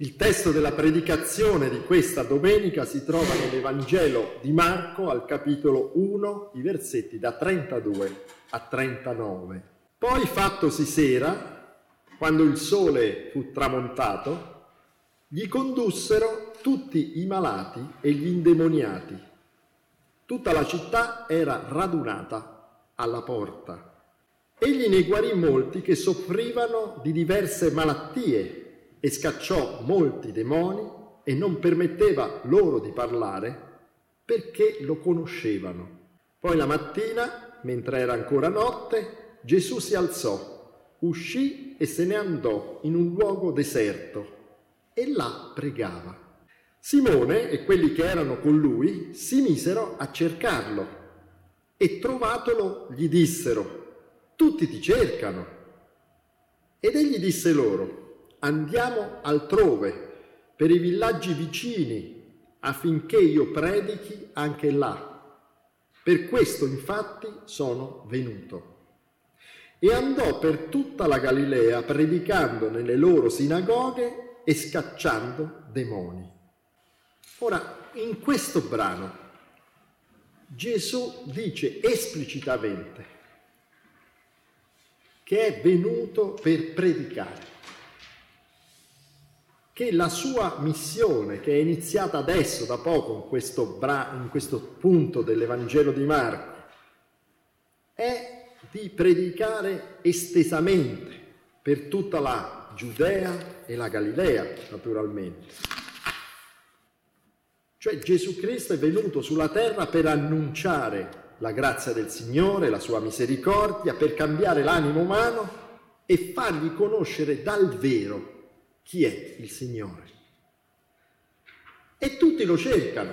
Il testo della predicazione di questa domenica si trova nell'Evangelo di Marco al capitolo 1, i versetti da 32 a 39. Poi fattosi sera, quando il sole fu tramontato, gli condussero tutti i malati e gli indemoniati. Tutta la città era radunata alla porta. Egli ne guarì molti che soffrivano di diverse malattie e scacciò molti demoni e non permetteva loro di parlare perché lo conoscevano. Poi la mattina, mentre era ancora notte, Gesù si alzò, uscì e se ne andò in un luogo deserto e là pregava. Simone e quelli che erano con lui si misero a cercarlo e trovatolo gli dissero, tutti ti cercano. Ed egli disse loro, andiamo altrove, per i villaggi vicini, affinché io predichi anche là. Per questo infatti sono venuto. E andò per tutta la Galilea predicando nelle loro sinagoghe e scacciando demoni. Ora, in questo brano Gesù dice esplicitamente che è venuto per predicare che la sua missione, che è iniziata adesso, da poco, in questo, bra- in questo punto dell'Evangelo di Marco, è di predicare estesamente per tutta la Giudea e la Galilea, naturalmente. Cioè Gesù Cristo è venuto sulla terra per annunciare la grazia del Signore, la sua misericordia, per cambiare l'animo umano e fargli conoscere dal vero chi è il Signore. E tutti lo cercano,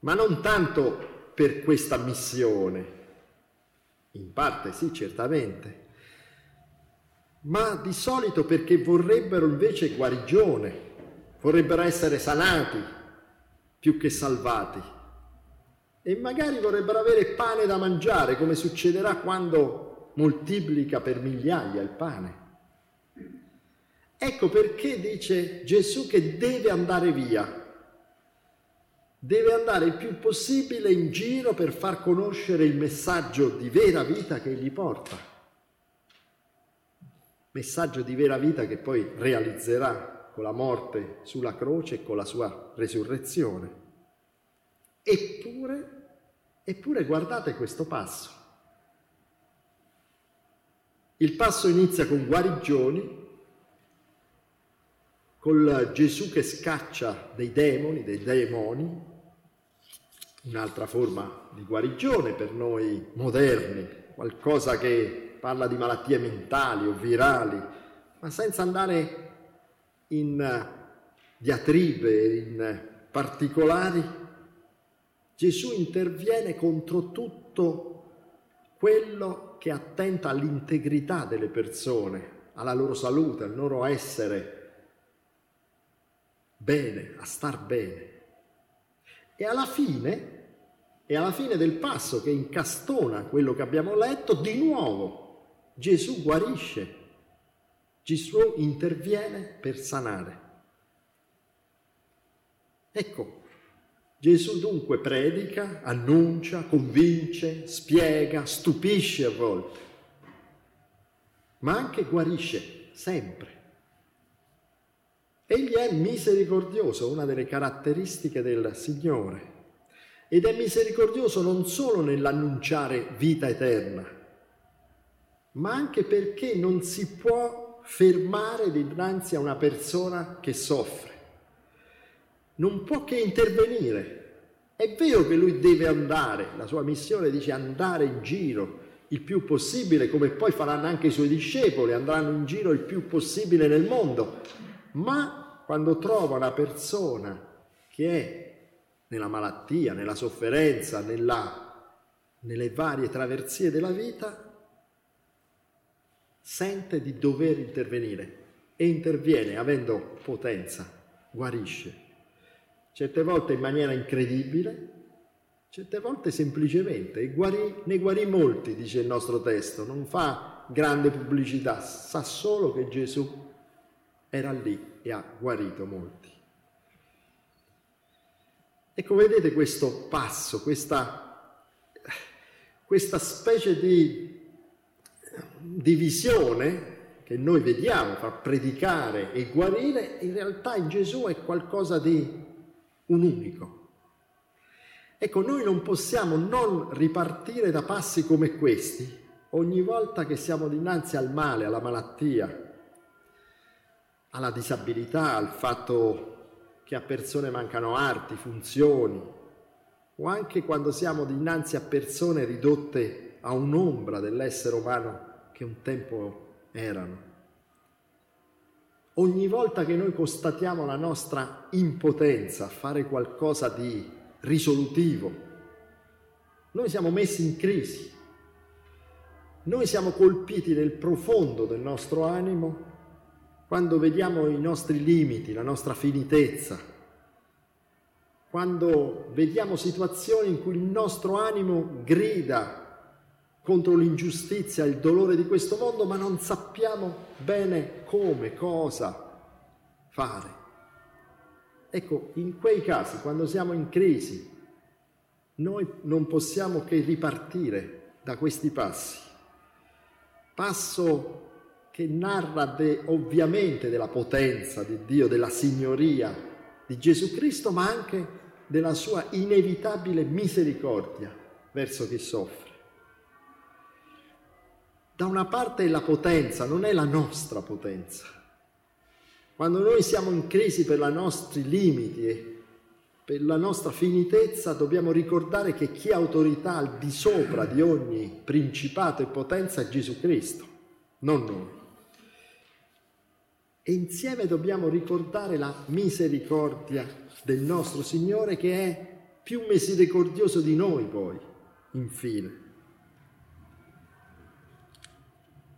ma non tanto per questa missione, in parte sì, certamente, ma di solito perché vorrebbero invece guarigione, vorrebbero essere sanati più che salvati e magari vorrebbero avere pane da mangiare, come succederà quando moltiplica per migliaia il pane. Ecco perché dice Gesù che deve andare via, deve andare il più possibile in giro per far conoscere il messaggio di vera vita che gli porta. Messaggio di vera vita che poi realizzerà con la morte sulla croce e con la sua resurrezione. Eppure, eppure guardate questo passo. Il passo inizia con guarigioni, col Gesù che scaccia dei demoni, dei demoni, un'altra forma di guarigione per noi moderni, qualcosa che parla di malattie mentali o virali, ma senza andare in diatribe, in particolari, Gesù interviene contro tutto quello che attenta all'integrità delle persone, alla loro salute, al loro essere bene, a star bene. E alla fine, e alla fine del passo che incastona quello che abbiamo letto, di nuovo Gesù guarisce, Gesù interviene per sanare. Ecco, Gesù dunque predica, annuncia, convince, spiega, stupisce a volte, ma anche guarisce sempre. Egli è misericordioso, una delle caratteristiche del Signore. Ed è misericordioso non solo nell'annunciare vita eterna, ma anche perché non si può fermare dinanzi a una persona che soffre. Non può che intervenire. È vero che lui deve andare, la sua missione dice andare in giro il più possibile, come poi faranno anche i suoi discepoli, andranno in giro il più possibile nel mondo, ma quando trova una persona che è nella malattia, nella sofferenza, nella, nelle varie traversie della vita, sente di dover intervenire e interviene avendo potenza, guarisce. Certe volte in maniera incredibile, certe volte semplicemente, e guarì, ne guarì molti, dice il nostro testo, non fa grande pubblicità, sa solo che Gesù era lì e ha guarito molti. Ecco, vedete questo passo, questa, questa specie di divisione che noi vediamo fra predicare e guarire, in realtà in Gesù è qualcosa di un unico. Ecco, noi non possiamo non ripartire da passi come questi ogni volta che siamo dinanzi al male, alla malattia, alla disabilità, al fatto che a persone mancano arti, funzioni, o anche quando siamo dinanzi a persone ridotte a un'ombra dell'essere umano che un tempo erano. Ogni volta che noi constatiamo la nostra impotenza a fare qualcosa di risolutivo, noi siamo messi in crisi, noi siamo colpiti nel profondo del nostro animo quando vediamo i nostri limiti, la nostra finitezza, quando vediamo situazioni in cui il nostro animo grida contro l'ingiustizia, il dolore di questo mondo, ma non sappiamo bene come, cosa fare. Ecco, in quei casi, quando siamo in crisi, noi non possiamo che ripartire da questi passi. Passo che narra de, ovviamente della potenza di Dio, della signoria di Gesù Cristo, ma anche della sua inevitabile misericordia verso chi soffre. Da una parte è la potenza, non è la nostra potenza. Quando noi siamo in crisi per i nostri limiti e per la nostra finitezza, dobbiamo ricordare che chi ha autorità al di sopra di ogni principato e potenza è Gesù Cristo, non noi. E insieme dobbiamo ricordare la misericordia del nostro Signore che è più misericordioso di noi poi, infine.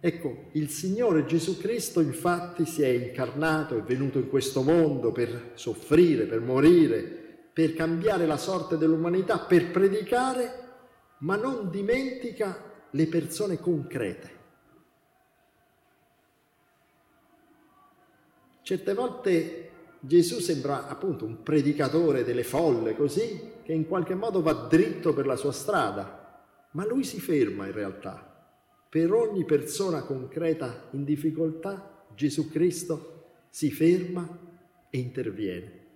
Ecco, il Signore Gesù Cristo infatti si è incarnato, è venuto in questo mondo per soffrire, per morire, per cambiare la sorte dell'umanità, per predicare, ma non dimentica le persone concrete. Certe volte Gesù sembra appunto un predicatore delle folle, così, che in qualche modo va dritto per la sua strada, ma lui si ferma in realtà. Per ogni persona concreta in difficoltà, Gesù Cristo si ferma e interviene.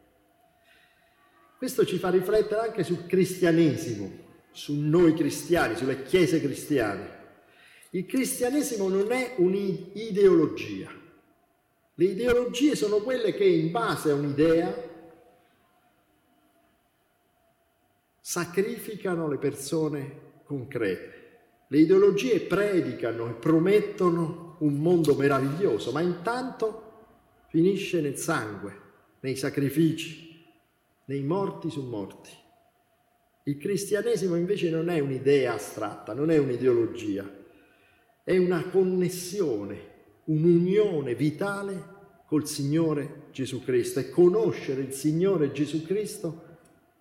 Questo ci fa riflettere anche sul cristianesimo, su noi cristiani, sulle chiese cristiane. Il cristianesimo non è un'ideologia, le ideologie sono quelle che in base a un'idea sacrificano le persone concrete. Le ideologie predicano e promettono un mondo meraviglioso, ma intanto finisce nel sangue, nei sacrifici, nei morti su morti. Il cristianesimo invece non è un'idea astratta, non è un'ideologia, è una connessione un'unione vitale col Signore Gesù Cristo e conoscere il Signore Gesù Cristo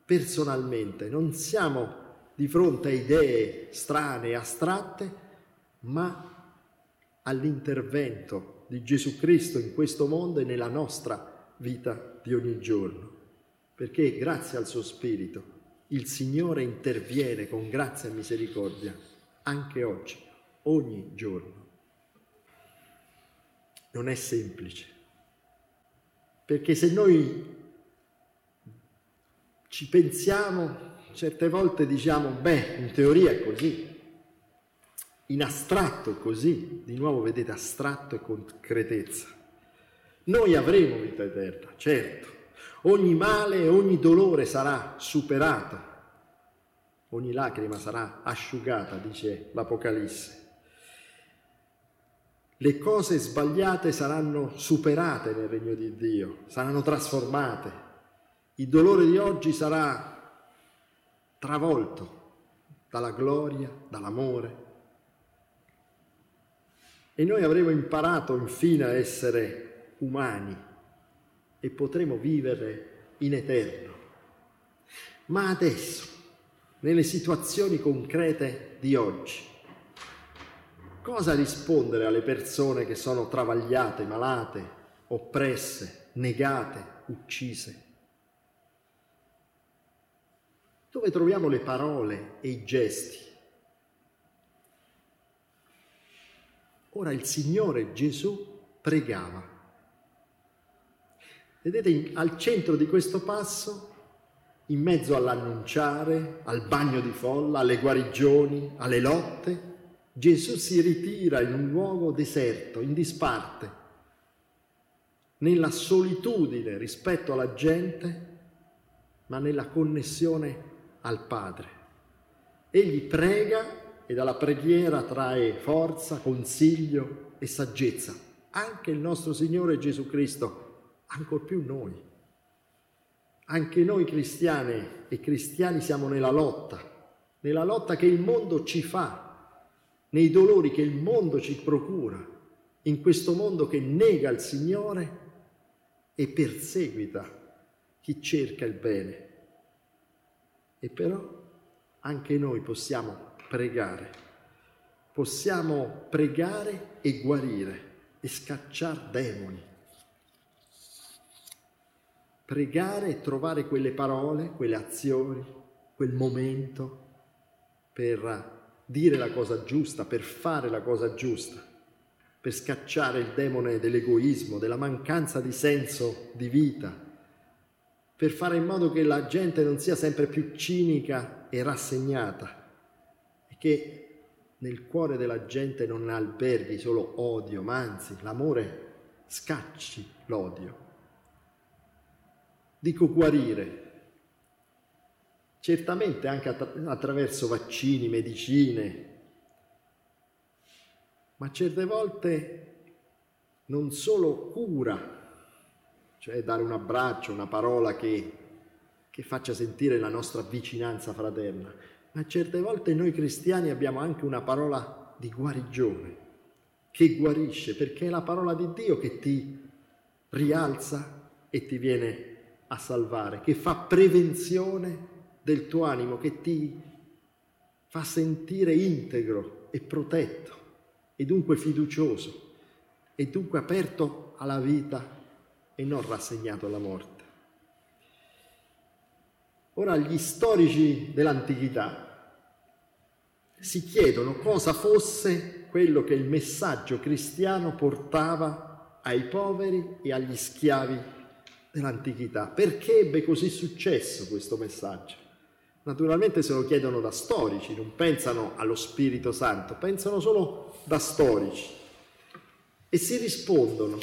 personalmente. Non siamo di fronte a idee strane e astratte, ma all'intervento di Gesù Cristo in questo mondo e nella nostra vita di ogni giorno. Perché grazie al suo Spirito il Signore interviene con grazia e misericordia anche oggi, ogni giorno non è semplice. Perché se noi ci pensiamo, certe volte diciamo, beh, in teoria è così, in astratto è così, di nuovo vedete astratto e concretezza. Noi avremo vita eterna, certo, ogni male e ogni dolore sarà superato, ogni lacrima sarà asciugata, dice l'Apocalisse le cose sbagliate saranno superate nel regno di Dio, saranno trasformate. Il dolore di oggi sarà travolto dalla gloria, dall'amore. E noi avremo imparato infine a essere umani e potremo vivere in eterno. Ma adesso, nelle situazioni concrete di oggi, Cosa rispondere alle persone che sono travagliate, malate, oppresse, negate, uccise. Dove troviamo le parole e i gesti? Ora il Signore Gesù pregava. Vedete, al centro di questo passo, in mezzo all'annunciare, al bagno di folla, alle guarigioni, alle lotte, Gesù si ritira in un luogo deserto, in disparte, nella solitudine rispetto alla gente, ma nella connessione al Padre. Egli prega e dalla preghiera trae forza, consiglio e saggezza. Anche il nostro Signore Gesù Cristo, ancor più noi. Anche noi cristiane e cristiani siamo nella lotta, nella lotta che il mondo ci fa, nei dolori che il mondo ci procura, in questo mondo che nega il Signore e perseguita chi cerca il bene. E però anche noi possiamo pregare. Possiamo pregare e guarire e scacciare demoni. Pregare e trovare quelle parole, quelle azioni, quel momento per dire la cosa giusta, per fare la cosa giusta, per scacciare il demone dell'egoismo, della mancanza di senso di vita, per fare in modo che la gente non sia sempre più cinica e rassegnata, che nel cuore della gente non alberghi solo odio, ma anzi l'amore scacci l'odio. Dico guarire, certamente anche attraverso vaccini, medicine, ma certe volte non solo cura, cioè dare un abbraccio, una parola che, che faccia sentire la nostra vicinanza fraterna, ma certe volte noi cristiani abbiamo anche una parola di guarigione, che guarisce, perché è la parola di Dio che ti rialza e ti viene a salvare, che fa prevenzione del tuo animo, che ti fa sentire integro e protetto e dunque fiducioso e dunque aperto alla vita e non rassegnato alla morte. Ora gli storici dell'antichità si chiedono cosa fosse quello che il messaggio cristiano portava ai poveri e agli schiavi dell'antichità. Perché ebbe così successo questo messaggio? Naturalmente se lo chiedono da storici, non pensano allo Spirito Santo, pensano solo da storici. E si rispondono,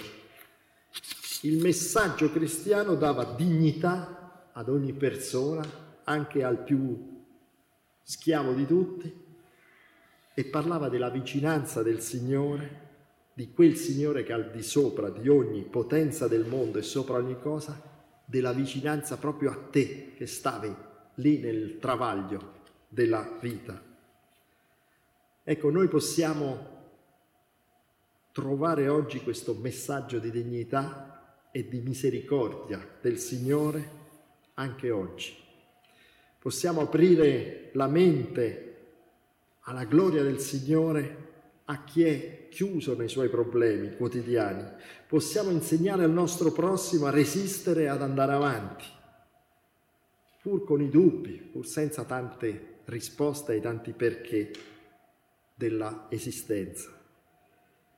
il messaggio cristiano dava dignità ad ogni persona, anche al più schiavo di tutti, e parlava della vicinanza del Signore, di quel Signore che al di sopra di ogni potenza del mondo e sopra ogni cosa, della vicinanza proprio a te che stavi lì nel travaglio della vita. Ecco, noi possiamo trovare oggi questo messaggio di dignità e di misericordia del Signore anche oggi. Possiamo aprire la mente alla gloria del Signore a chi è chiuso nei suoi problemi quotidiani. Possiamo insegnare al nostro prossimo a resistere e ad andare avanti, pur con i dubbi, pur senza tante risposte ai tanti perché della esistenza.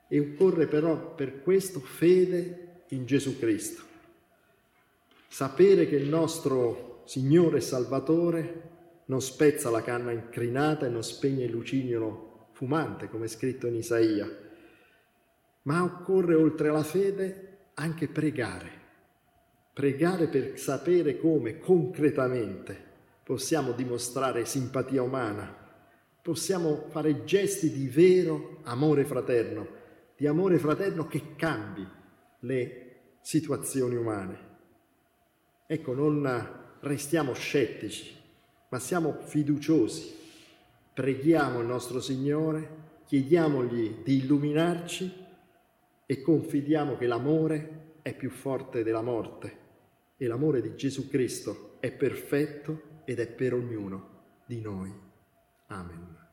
E occorre però per questo fede in Gesù Cristo sapere che il nostro Signore e Salvatore non spezza la canna incrinata e non spegne il lucignolo fumante, come è scritto in Isaia, ma occorre oltre alla fede anche pregare, pregare per sapere come concretamente possiamo dimostrare simpatia umana, possiamo fare gesti di vero amore fraterno, di amore fraterno che cambi le situazioni umane. Ecco, non restiamo scettici, ma siamo fiduciosi. Preghiamo il nostro Signore, chiediamogli di illuminarci e confidiamo che l'amore è più forte della morte e l'amore di Gesù Cristo è perfetto ed è per ognuno di noi. Amen.